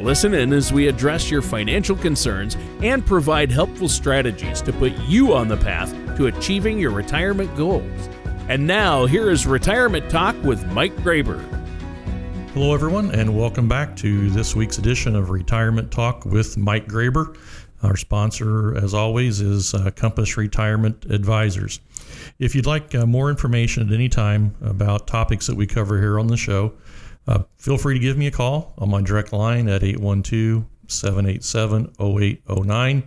Listen in as we address your financial concerns and provide helpful strategies to put you on the path to achieving your retirement goals. And now, here is Retirement Talk with Mike Graber. Hello, everyone, and welcome back to this week's edition of Retirement Talk with Mike Graber. Our sponsor, as always, is uh, Compass Retirement Advisors. If you'd like uh, more information at any time about topics that we cover here on the show, uh, feel free to give me a call on my direct line at 812 787 0809.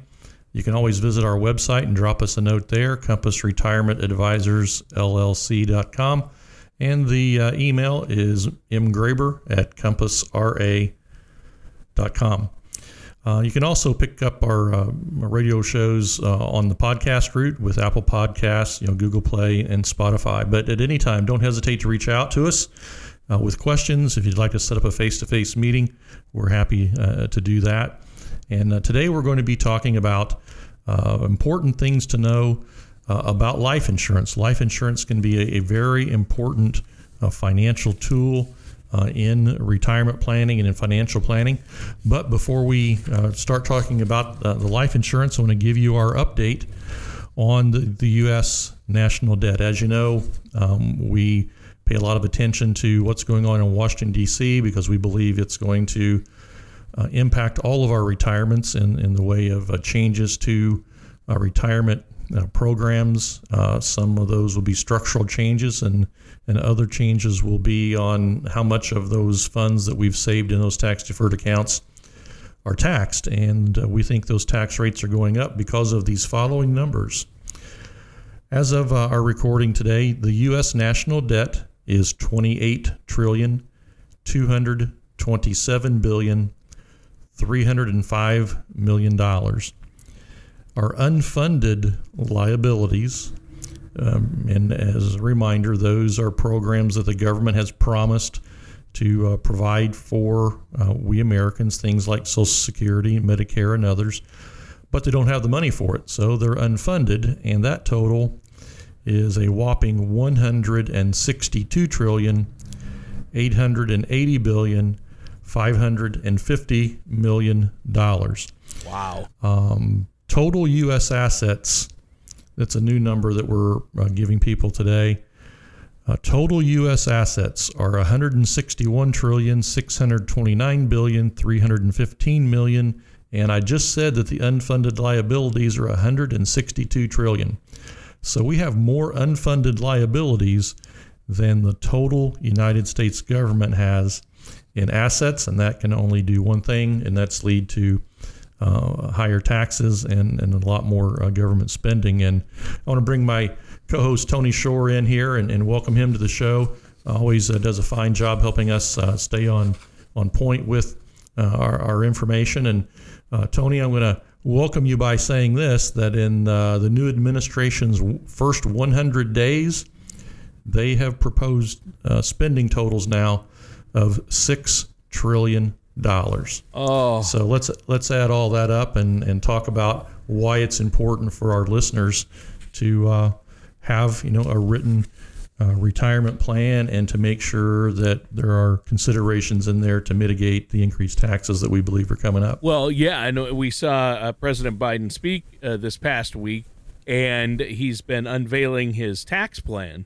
You can always visit our website and drop us a note there, compassretirementadvisorsllc.com. And the uh, email is mgraber at compassra.com. Uh, you can also pick up our, uh, radio shows uh, on the podcast route with Apple Podcasts, you know, Google Play, and Spotify. But at any time, don't hesitate to reach out to us uh, with questions. If you'd like to set up a face-to-face meeting, we're happy uh, to do that. And uh, today we're going to be talking about important things to know about life insurance. Life insurance can be a, a very important financial tool uh, in retirement planning and in financial planning. But before we uh, start talking about uh, the life insurance, I want to give you our update on the, the U.S. national debt. As you know, um, we pay a lot of attention to what's going on in Washington, D.C., because we believe it's going to uh, impact all of our retirements in, in the way of uh, changes to uh, retirement uh, programs. Uh, some of those will be structural changes, and and other changes will be on how much of those funds that we've saved in those tax deferred accounts are taxed. And uh, we think those tax rates are going up because of these following numbers. As of our recording today, the U.S. national debt is 28 trillion 227 billion 305 million dollars. Our unfunded liabilities, um, and as a reminder, those are programs that the government has promised to uh, provide for uh, we Americans, things like Social Security, Medicare, and others, but they don't have the money for it, so they're unfunded, and that total is a whopping 162 trillion 880 billion 550 million dollars. Wow. Um, total U.S. assets. That's a new number that we're uh, giving people today. Uh, total U.S. assets are 161 trillion 629 billion 315 million, and I just said that the unfunded liabilities are 162 trillion. So we have more unfunded liabilities than the total United States government has in assets, and that can only do one thing, and that's lead to uh, higher taxes and, and a lot more uh, government spending. And I want to bring my co host Tony Shore in here and, and welcome him to the show. Always uh, does a fine job helping us uh, stay on, on point with uh, our, our information. And uh, Tony, I'm going to welcome you by saying this that in the new administration's first 100 days, they have proposed spending totals now of $6 trillion. Oh. So let's let's add all that up and and talk about why it's important for our listeners to uh, have you know a written uh, retirement plan and to make sure that there are considerations in there to mitigate the increased taxes that we believe are coming up. Well, yeah, I know we saw uh, President Biden speak uh, this past week, and he's been unveiling his tax plan,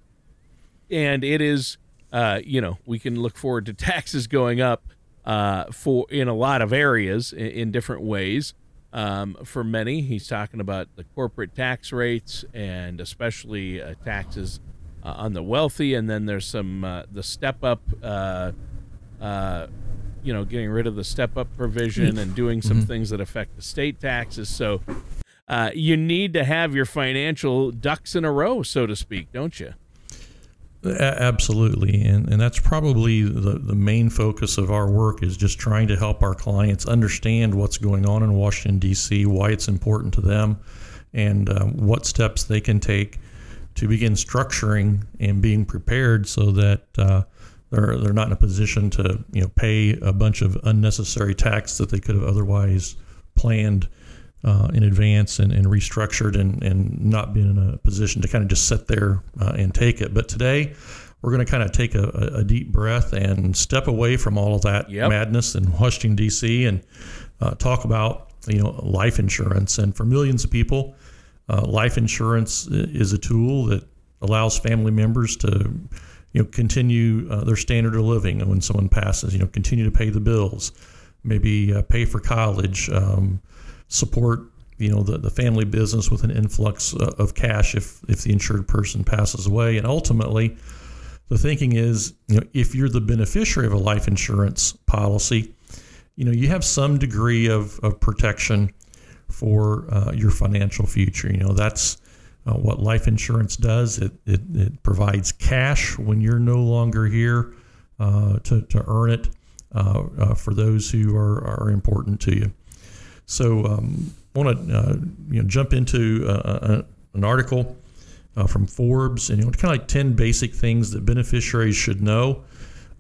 and it is, uh, you know, we can look forward to taxes going up uh, for in a lot of areas in, in different ways. Um, for many, he's talking about the corporate tax rates and especially uh, taxes uh, on the wealthy. And then there's some uh, the step up, uh, uh, you know, getting rid of the step up provision and doing some mm-hmm. things that affect the state taxes. So you need to have your financial ducks in a row, so to speak, don't you? Absolutely, and and that's probably the the main focus of our work is just trying to help our clients understand what's going on in Washington D.C., why it's important to them, and uh, what steps they can take to begin structuring and being prepared so that uh, they're they're not in a position to you know pay a bunch of unnecessary tax that they could have otherwise planned uh, in advance and, and restructured and, and not being in a position to kind of just sit there uh, and take it. But today, we're going to kind of take a, a, deep breath and step away from all of that yep. madness in Washington D.C. and uh, talk about you know life insurance. And for millions of people, uh, life insurance is a tool that allows family members to you know continue uh, their standard of living when someone passes. You know, continue to pay the bills, maybe uh, pay for college. Um, support you know the, the family business with an influx uh, of cash if if the insured person passes away and ultimately the thinking is you know if you're the beneficiary of a life insurance policy you know you have some degree of, of protection for uh, your financial future. You know that's uh, what life insurance does. It, it, it, provides cash when you're no longer here uh, to, to earn it uh, uh, for those who are, are important to you. So I want to you know jump into uh, uh, an article from Forbes, and you know, kind of like ten basic things that beneficiaries should know.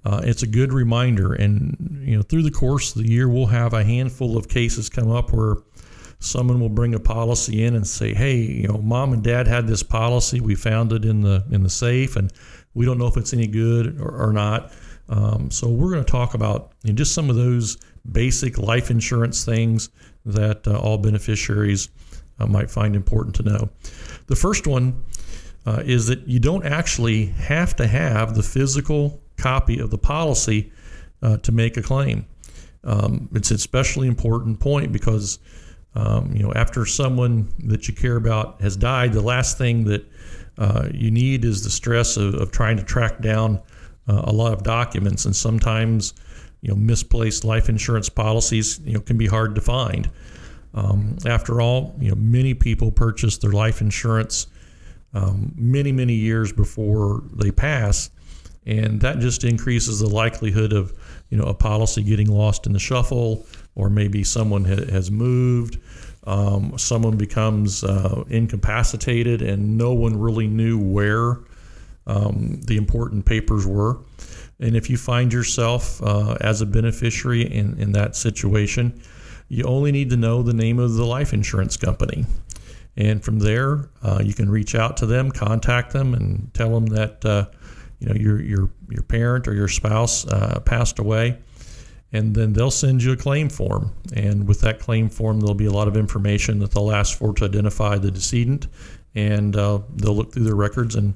Uh, it's a good reminder, and you know through the course of the year, we'll have a handful of cases come up where someone will bring a policy in and say, "Hey, you know, mom and dad had this policy. We found it in the in the safe, and we don't know if it's any good or, or not." Um, so we're going to talk about you know, just some of those basic life insurance things that uh, all beneficiaries uh, might find important to know. The first one uh, is that you don't actually have to have the physical copy of the policy uh, to make a claim. Um, it's an especially important point because um, you know after someone that you care about has died, the last thing that uh, you need is the stress of, of trying to track down uh, a lot of documents, and sometimes you know misplaced life insurance policies you know can be hard to find. Um, after all, you know many people purchase their life insurance um, many many years before they pass, and that just increases the likelihood of you know a policy getting lost in the shuffle, or maybe someone ha- has moved. Um, someone becomes uh, incapacitated and no one really knew where um, the important papers were. And if you find yourself uh, as a beneficiary in, in that situation, you only need to know the name of the life insurance company. And from there, uh, you can reach out to them, contact them, and tell them that uh, you know your your your parent or your spouse uh, passed away, and then they'll send you a claim form. And with that claim form, there'll be a lot of information that they'll ask for to identify the decedent, and uh, they'll look through their records and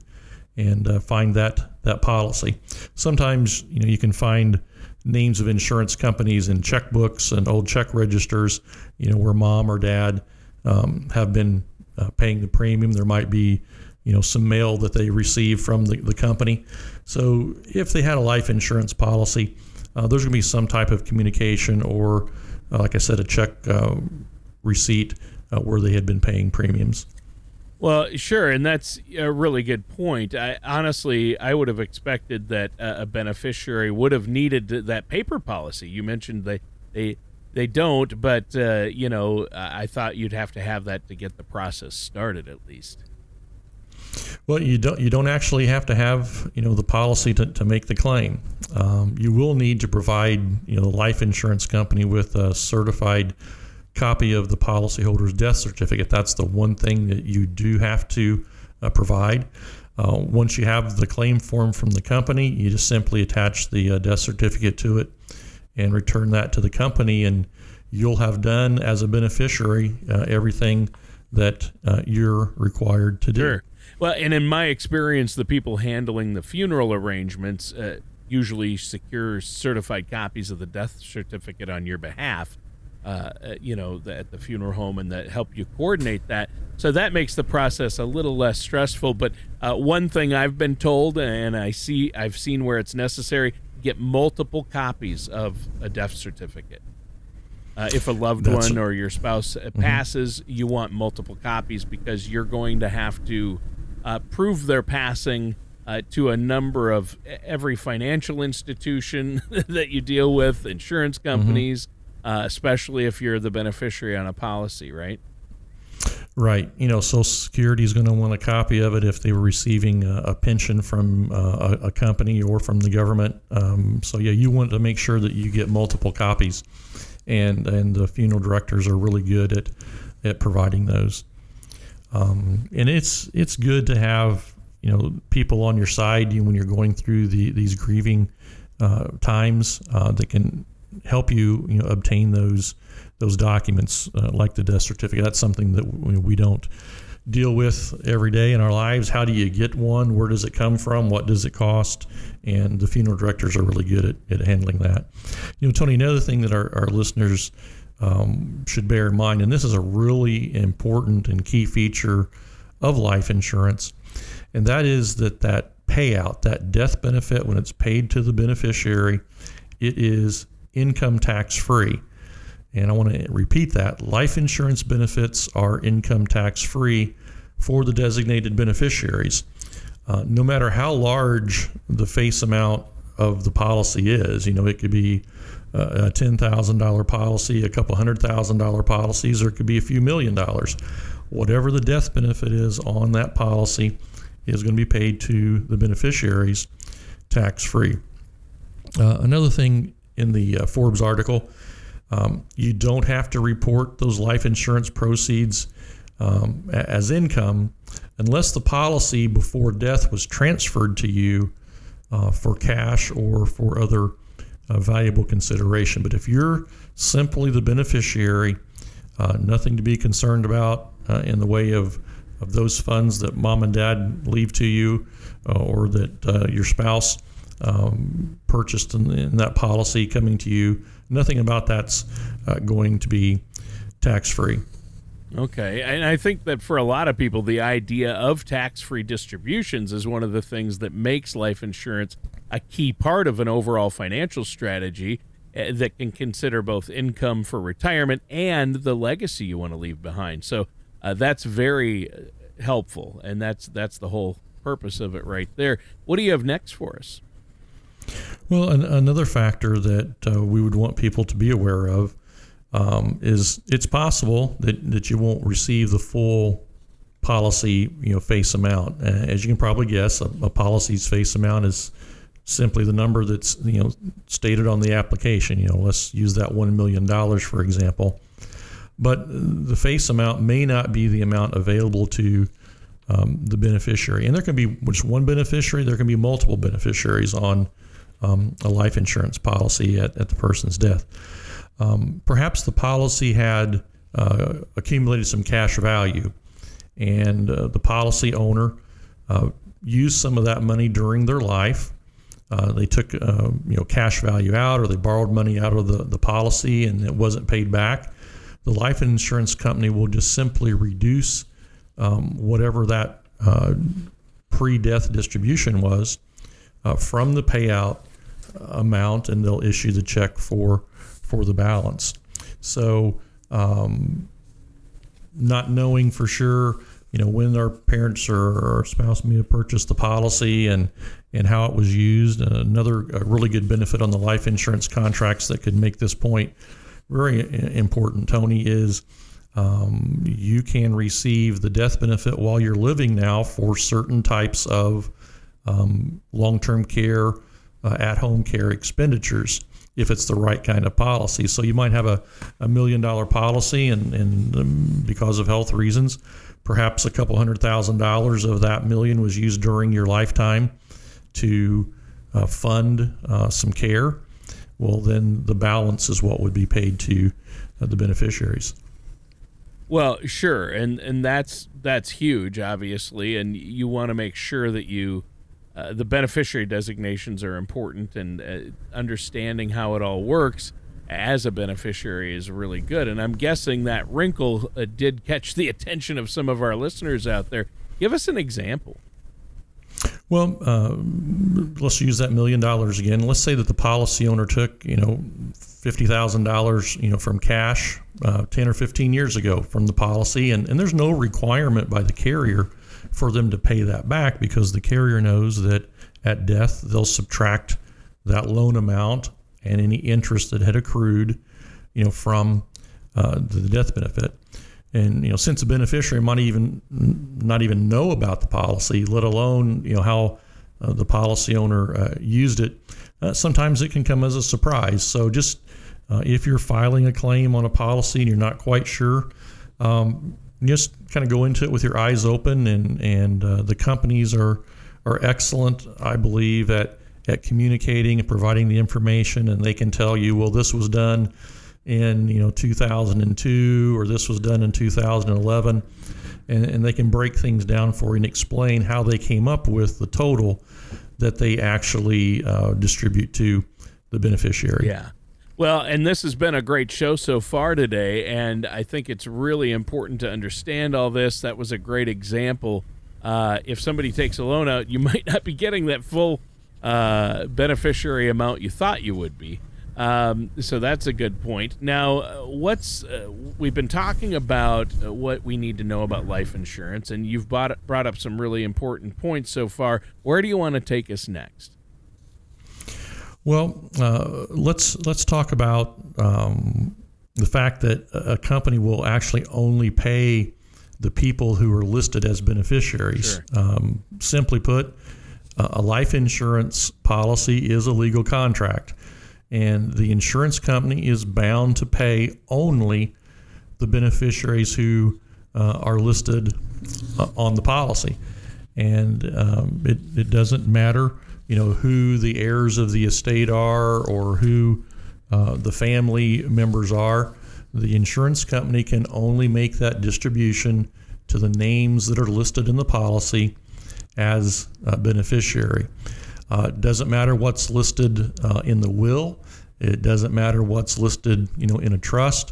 and uh, find that that policy. Sometimes you know you can find names of insurance companies in checkbooks and old check registers. You know where mom or dad um, have been uh, paying the premium. There might be you know some mail that they receive from the, the company. So if they had a life insurance policy, uh, there's going to be some type of communication or, uh, like I said, a check uh, receipt uh, where they had been paying premiums. Well, sure, and that's a really good point. I honestly, I would have expected that a beneficiary would have needed that paper policy. You mentioned they they they don't, but uh, you know, I thought you'd have to have that to get the process started at least. Well, you don't you don't actually have to have you know the policy to, to make the claim. Um, you will need to provide you know the life insurance company with a certified copy of the policyholder's death certificate. That's the one thing that you do have to uh, provide. Uh, once you have the claim form from the company, you just simply attach the uh, death certificate to it and return that to the company, and you'll have done as a beneficiary uh, everything that uh, you're required to do. Sure. Well, and in my experience, the people handling the funeral arrangements uh, usually secure certified copies of the death certificate on your behalf uh, uh, you know, the, at the funeral home and that help you coordinate that. So that makes the process a little less stressful. But uh, one thing I've been told, and I see, I've seen where it's necessary, get multiple copies of a death certificate. Uh, if a loved That's one or your spouse mm-hmm. passes, you want multiple copies because you're going to have to uh, prove their passing uh, to a number of every financial institution that you deal with, insurance mm-hmm. companies, mm-hmm. uh, especially if you're the beneficiary on a policy, right? Right. You know, Social Security is going to want a copy of it if they were receiving a, a pension from uh, a, a, company or from the government. Um, so yeah, you want to make sure that you get multiple copies, and and the funeral directors are really good at at providing those. Um, and it's it's good to have you know people on your side when you're going through the, these grieving uh, times uh, that can help you you know obtain those those documents uh, like the death certificate. That's something that we, don't deal with every day in our lives. How do you get one? Where does it come from? What does it cost? And the funeral directors are really good at, at handling that. You know, Tony, another thing that our, our listeners um, should bear in mind, and this is a really important and key feature of life insurance, and that is that that payout, that death benefit, when it's paid to the beneficiary, it is income tax free. And I want to repeat that life insurance benefits are income tax free for the designated beneficiaries. Uh, no matter how large the face amount of the policy is, you know, it could be a $10,000 policy, a couple hundred thousand dollar policies, or it could be a few million dollars. Whatever the death benefit is on that policy is going to be paid to the beneficiaries tax free. Uh, another thing in the uh, Forbes article, um, you don't have to report those life insurance proceeds um, as income unless the policy before death was transferred to you uh, for cash or for other a valuable consideration. But if you're simply the beneficiary, uh, nothing to be concerned about uh, in the way of, of those funds that mom and dad leave to you uh, or that uh, your spouse um, purchased in, in, that policy coming to you. Nothing about that's uh, going to be tax free. Okay. And I think that for a lot of people, the idea of tax free distributions is one of the things that makes life insurance a key part of an overall financial strategy uh, that can consider both income for retirement and the legacy you want to leave behind. So uh, that's very uh, helpful, and that's that's the whole purpose of it right there. What do you have next for us? Well, an, another factor that uh, we would want people to be aware of um, is it's possible that, that you won't receive the full policy you know face amount. As you can probably guess, a, a policy's face amount is simply the number that's you know stated on the application. You know, let's use that one million dollars for example. But the face amount may not be the amount available to um, the beneficiary, and there can be just one beneficiary. There can be multiple beneficiaries on um, a life insurance policy at, at the person's death. Um, perhaps the policy had uh, accumulated some cash value, and uh, the policy owner uh, used some of that money during their life uh, they took uh, you know cash value out or they borrowed money out of the, the policy and it wasn't paid back, the life insurance company will just simply reduce um, whatever that uh, pre-death distribution was uh, from the payout amount and they'll issue the check for for the balance. So um, not knowing for sure you know when our parents or our spouse may have purchased the policy and and how it was used. Another really good benefit on the life insurance contracts that could make this point very important, Tony, is um, you can receive the death benefit while you're living now for certain types of um, long-term care, uh, at-home care expenditures if it's the right kind of policy. So you might have a, a million dollar policy, and, and um, because of health reasons, perhaps a couple hundred thousand dollars of that million was used during your lifetime to uh, fund uh, some care, well, then the balance is what would be paid to uh, the beneficiaries. Well, sure, and and that's that's huge, obviously, and you want to make sure that you uh, the beneficiary designations are important, and uh, understanding how it all works as a beneficiary is really good. And I'm guessing that wrinkle uh, did catch the attention of some of our listeners out there. Give us an example. Well, uh, let's use that million dollars again. Let's say that the policy owner took, you know, fifty thousand dollars, you know, from cash uh, ten or fifteen years ago from the policy, and, and there's no requirement by the carrier for them to pay that back because the carrier knows that at death they'll subtract that loan amount and any interest that had accrued, you know, from uh, the death benefit. And you know, since the beneficiary might even not even know about the policy, let alone you know how uh, the policy owner uh, used it, uh, sometimes it can come as a surprise. So just uh, if you're filing a claim on a policy and you're not quite sure, um, just kind of go into it with your eyes open. And and uh, the companies are are excellent, I believe, at at communicating and providing the information, and they can tell you, well, this was done in you know 2002 or this was done in 2011 and, and they can break things down for you and explain how they came up with the total that they actually uh, distribute to the beneficiary. Yeah. Well, and this has been a great show so far today, and I think it's really important to understand all this. That was a great example. Uh, if somebody takes a loan out, you might not be getting that full uh, beneficiary amount you thought you would be. Um, so that's a good point. Now, uh, what's uh, we've been talking about uh, what we need to know about life insurance, and you've brought brought up some really important points so far. Where do you want to take us next? Well, uh, let's let's talk about um, the fact that a company will actually only pay the people who are listed as beneficiaries. Sure. Um, simply put, a life insurance policy is a legal contract, and the insurance company is bound to pay only the beneficiaries who uh, are listed uh, on the policy. And um, it, it doesn't matter you know who the heirs of the estate are or who uh, the family members are. The insurance company can only make that distribution to the names that are listed in the policy as a beneficiary. Uh, it doesn't matter what's listed uh, in the will. It doesn't matter what's listed, you know, in a trust.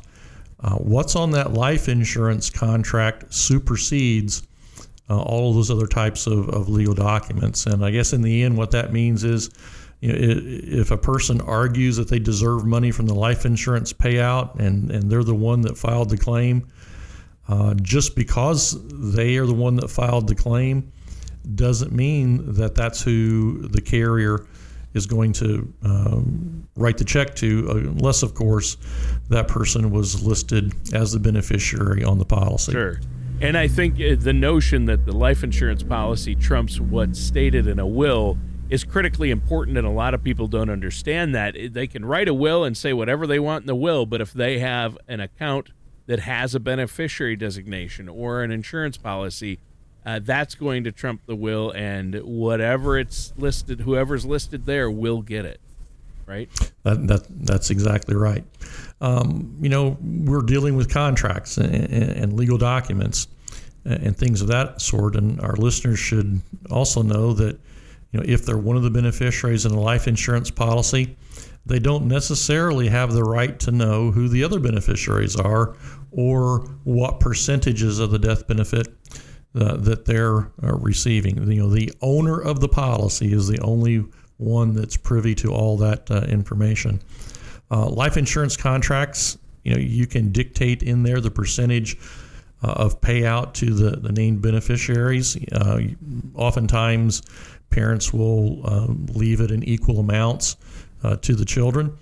Uh, what's on that life insurance contract supersedes uh, all of those other types of, of legal documents. And I guess in the end, what that means is, you know, if a person argues that they deserve money from the life insurance payout and, and they're the one that filed the claim, uh, just because they are the one that filed the claim doesn't mean that that's who the carrier is going to um, write the check to, unless, of course, that person was listed as the beneficiary on the policy. Sure. And I think uh, the notion that the life insurance policy trumps what's stated in a will is critically important, and a lot of people don't understand that. They can write a will and say whatever they want in the will, but if they have an account that has a beneficiary designation or an insurance policy, uh, that's going to trump the will, and whatever it's listed, whoever's listed there will get it. Right. That, that that's exactly right. Um, you know, we're dealing with contracts and, and, legal documents and things of that sort, and our listeners should also know that you know if they're one of the beneficiaries in a life insurance policy, they don't necessarily have the right to know who the other beneficiaries are or what percentages of the death benefit uh, that they're uh, receiving. You know, the owner of the policy is the only one that's privy to all that uh, information. Uh, life insurance contracts, you know, you can dictate in there the percentage uh, of payout to the, the named beneficiaries. Uh, oftentimes, parents will leave it in equal amounts to the children.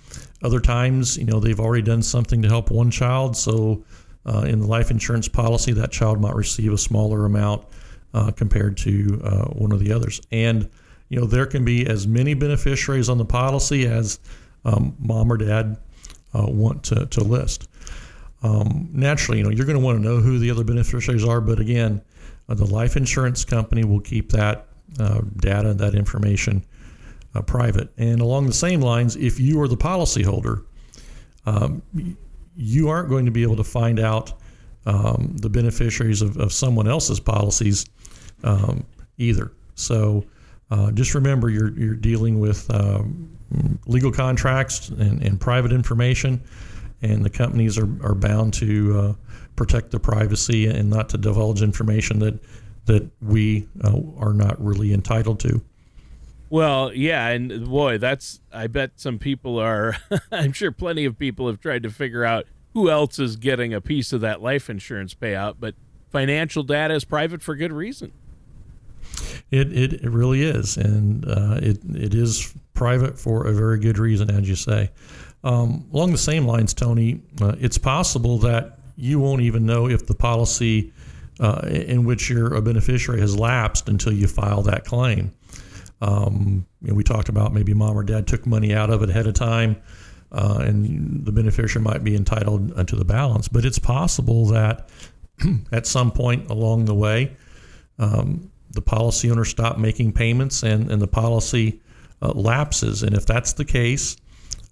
Other times, you know, they've already done something to help one child, so uh, in the life insurance policy, that child might receive a smaller amount uh, compared to uh, one of the others. And you know there can be as many beneficiaries on the policy as um, mom or dad uh, want to, to list. Um, naturally, you know you're going to want to know who the other beneficiaries are, but again, uh, the life insurance company will keep that uh, data, that information private. And along the same lines, if you are the policyholder, um, you aren't going to be able to find out um, the beneficiaries of, of, someone else's policies um, either. So uh, just remember you're, you're dealing with um, legal contracts and, and, private information, and the companies are, are bound to uh, protect the privacy and not to divulge information that, that we uh, are not really entitled to. Well, yeah, and boy, that's I bet some people are I'm sure plenty of people have tried to figure out who else is getting a piece of that life insurance payout, but financial data is private for good reason. It, it, it really is, and uh, it it is private for a very good reason, as you say. Um, along the same lines, Tony, uh, it's possible that you won't even know if the policy uh, in which you're a beneficiary has lapsed until you file that claim. Um, you know, we talked about maybe mom or dad took money out of it ahead of time, uh, and the beneficiary might be entitled to the balance. But it's possible that at some point along the way, um, the policy owner stopped making payments and, and the policy uh, lapses. And if that's the case,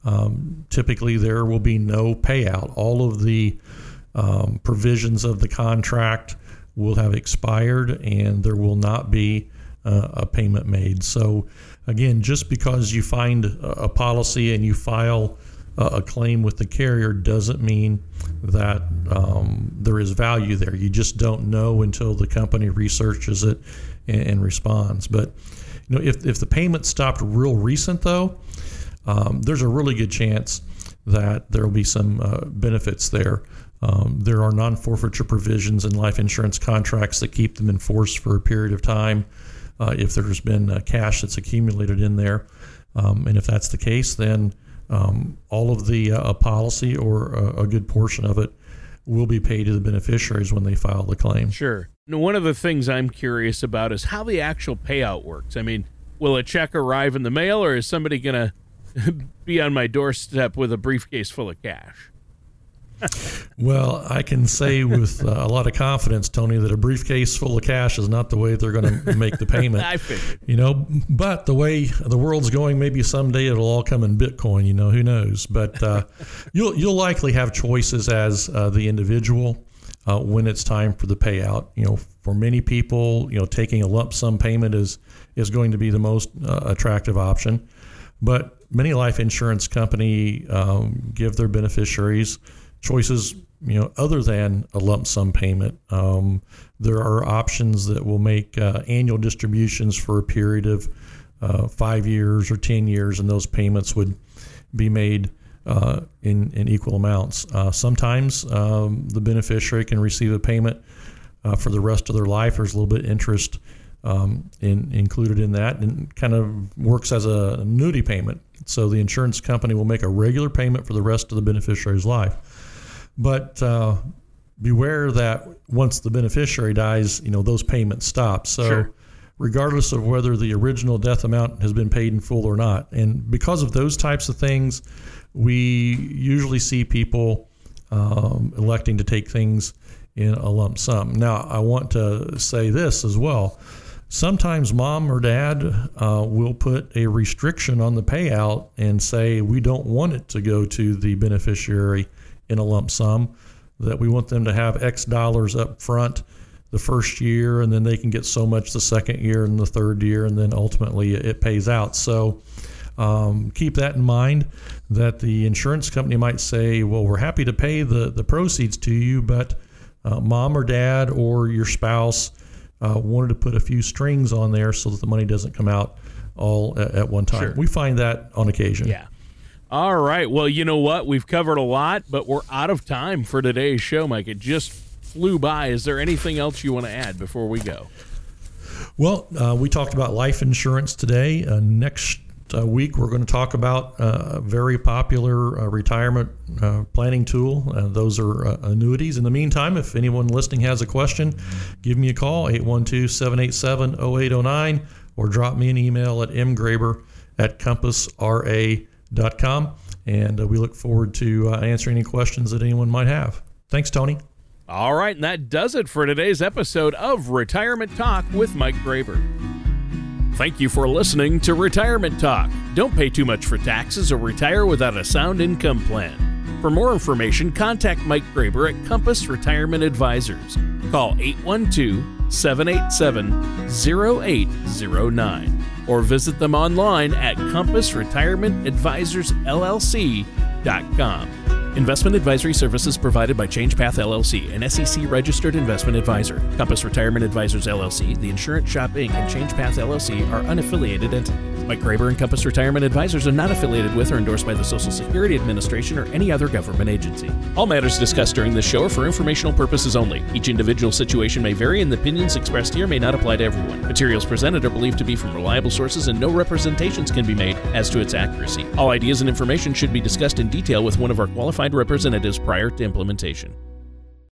um, typically there will be no payout. All of the um, provisions of the contract will have expired and there will not be uh, a payment made. So, again, just because you find a policy and you file a claim with the carrier doesn't mean that um, there is value there. You just don't know until the company researches it and, and responds. But you know, if, if the payment stopped real recent, though, um, there's a really good chance that there will be some uh, benefits there. Um, there are non forfeiture provisions in life insurance contracts that keep them in force for a period of time if there's been uh, cash that's accumulated in there. Um, and if that's the case, then um, all of the uh, policy or a, a, good portion of it will be paid to the beneficiaries when they file the claim. Sure. Now, one of the things I'm curious about is how the actual payout works. I mean, will a check arrive in the mail, or is somebody going to be on my doorstep with a briefcase full of cash? Well, I can say with uh, a lot of confidence, Tony, that a briefcase full of cash is not the way they're going to make the payment. I figured. You know, but the way the world's going, maybe someday it'll all come in Bitcoin. You know, who knows? But uh, you'll you'll likely have choices as uh, the individual uh, when it's time for the payout. You know, for many people, you know, taking a lump sum payment is is going to be the most uh, attractive option. But many life insurance company um, give their beneficiaries choices, you know, other than a lump sum payment. Um, there are options that will make uh, annual distributions for a period of uh, five years or 10 years, and those payments would be made uh, in, in equal amounts. Uh, sometimes um, the beneficiary can receive a payment uh, for the rest of their life. There's a little bit of interest um, in, included in that and kind of works as a annuity payment. So the insurance company will make a regular payment for the rest of the beneficiary's life. But uh, beware that once the beneficiary dies, you know those payments stop. So. Sure. Regardless of whether the original death amount has been paid in full or not. And because of those types of things, we usually see people um, electing to take things in a lump sum. Now, I want to say this as well. Sometimes mom or dad uh, will put a restriction on the payout and say, we don't want it to go to the beneficiary in a lump sum, that we want them to have X dollars up front the first year, and then they can get so much the second year and the third year, and then ultimately it pays out. So um, keep that in mind that the insurance company might say, well, we're happy to pay the, the proceeds to you, but uh, mom or dad or your spouse uh, wanted to put a few strings on there so that the money doesn't come out all at, at one time. Sure. We find that on occasion. Yeah. All right. Well, you know what? We've covered a lot, but we're out of time for today's show, Mike. It just flew by. Is there anything else you want to add before we go? Well, uh, we talked about life insurance today. Uh, next uh, week, we're going to talk about uh, a very popular uh, retirement uh, planning tool. those are annuities. In the meantime, if anyone listening has a question, give me a call, 812 787 0809, or drop me an email at mgraber at compassra.com com, and uh, we look forward to uh, answering any questions that anyone might have. Thanks, Tony. All right, and that does it for today's episode of Retirement Talk with Mike Graber. Thank you for listening to Retirement Talk. Don't pay too much for taxes or retire without a sound income plan. For more information, contact Mike Graber at Compass Retirement Advisors. Call 812 787 0809 or visit them online at compassretirementadvisorsllc.com. Investment advisory services provided by ChangePath LLC, an SEC registered investment advisor. Compass Retirement Advisors LLC, the Insurance Shop Inc., and ChangePath LLC are unaffiliated entities. Mike Graber and Compass Retirement Advisors are not affiliated with or endorsed by the Social Security Administration or any other government agency. All matters discussed during this show are for informational purposes only. Each individual situation may vary, and the opinions expressed here may not apply to everyone. Materials presented are believed to be from reliable sources, and no representations can be made as to its accuracy. All ideas and information should be discussed in detail with one of our qualified representatives prior to implementation.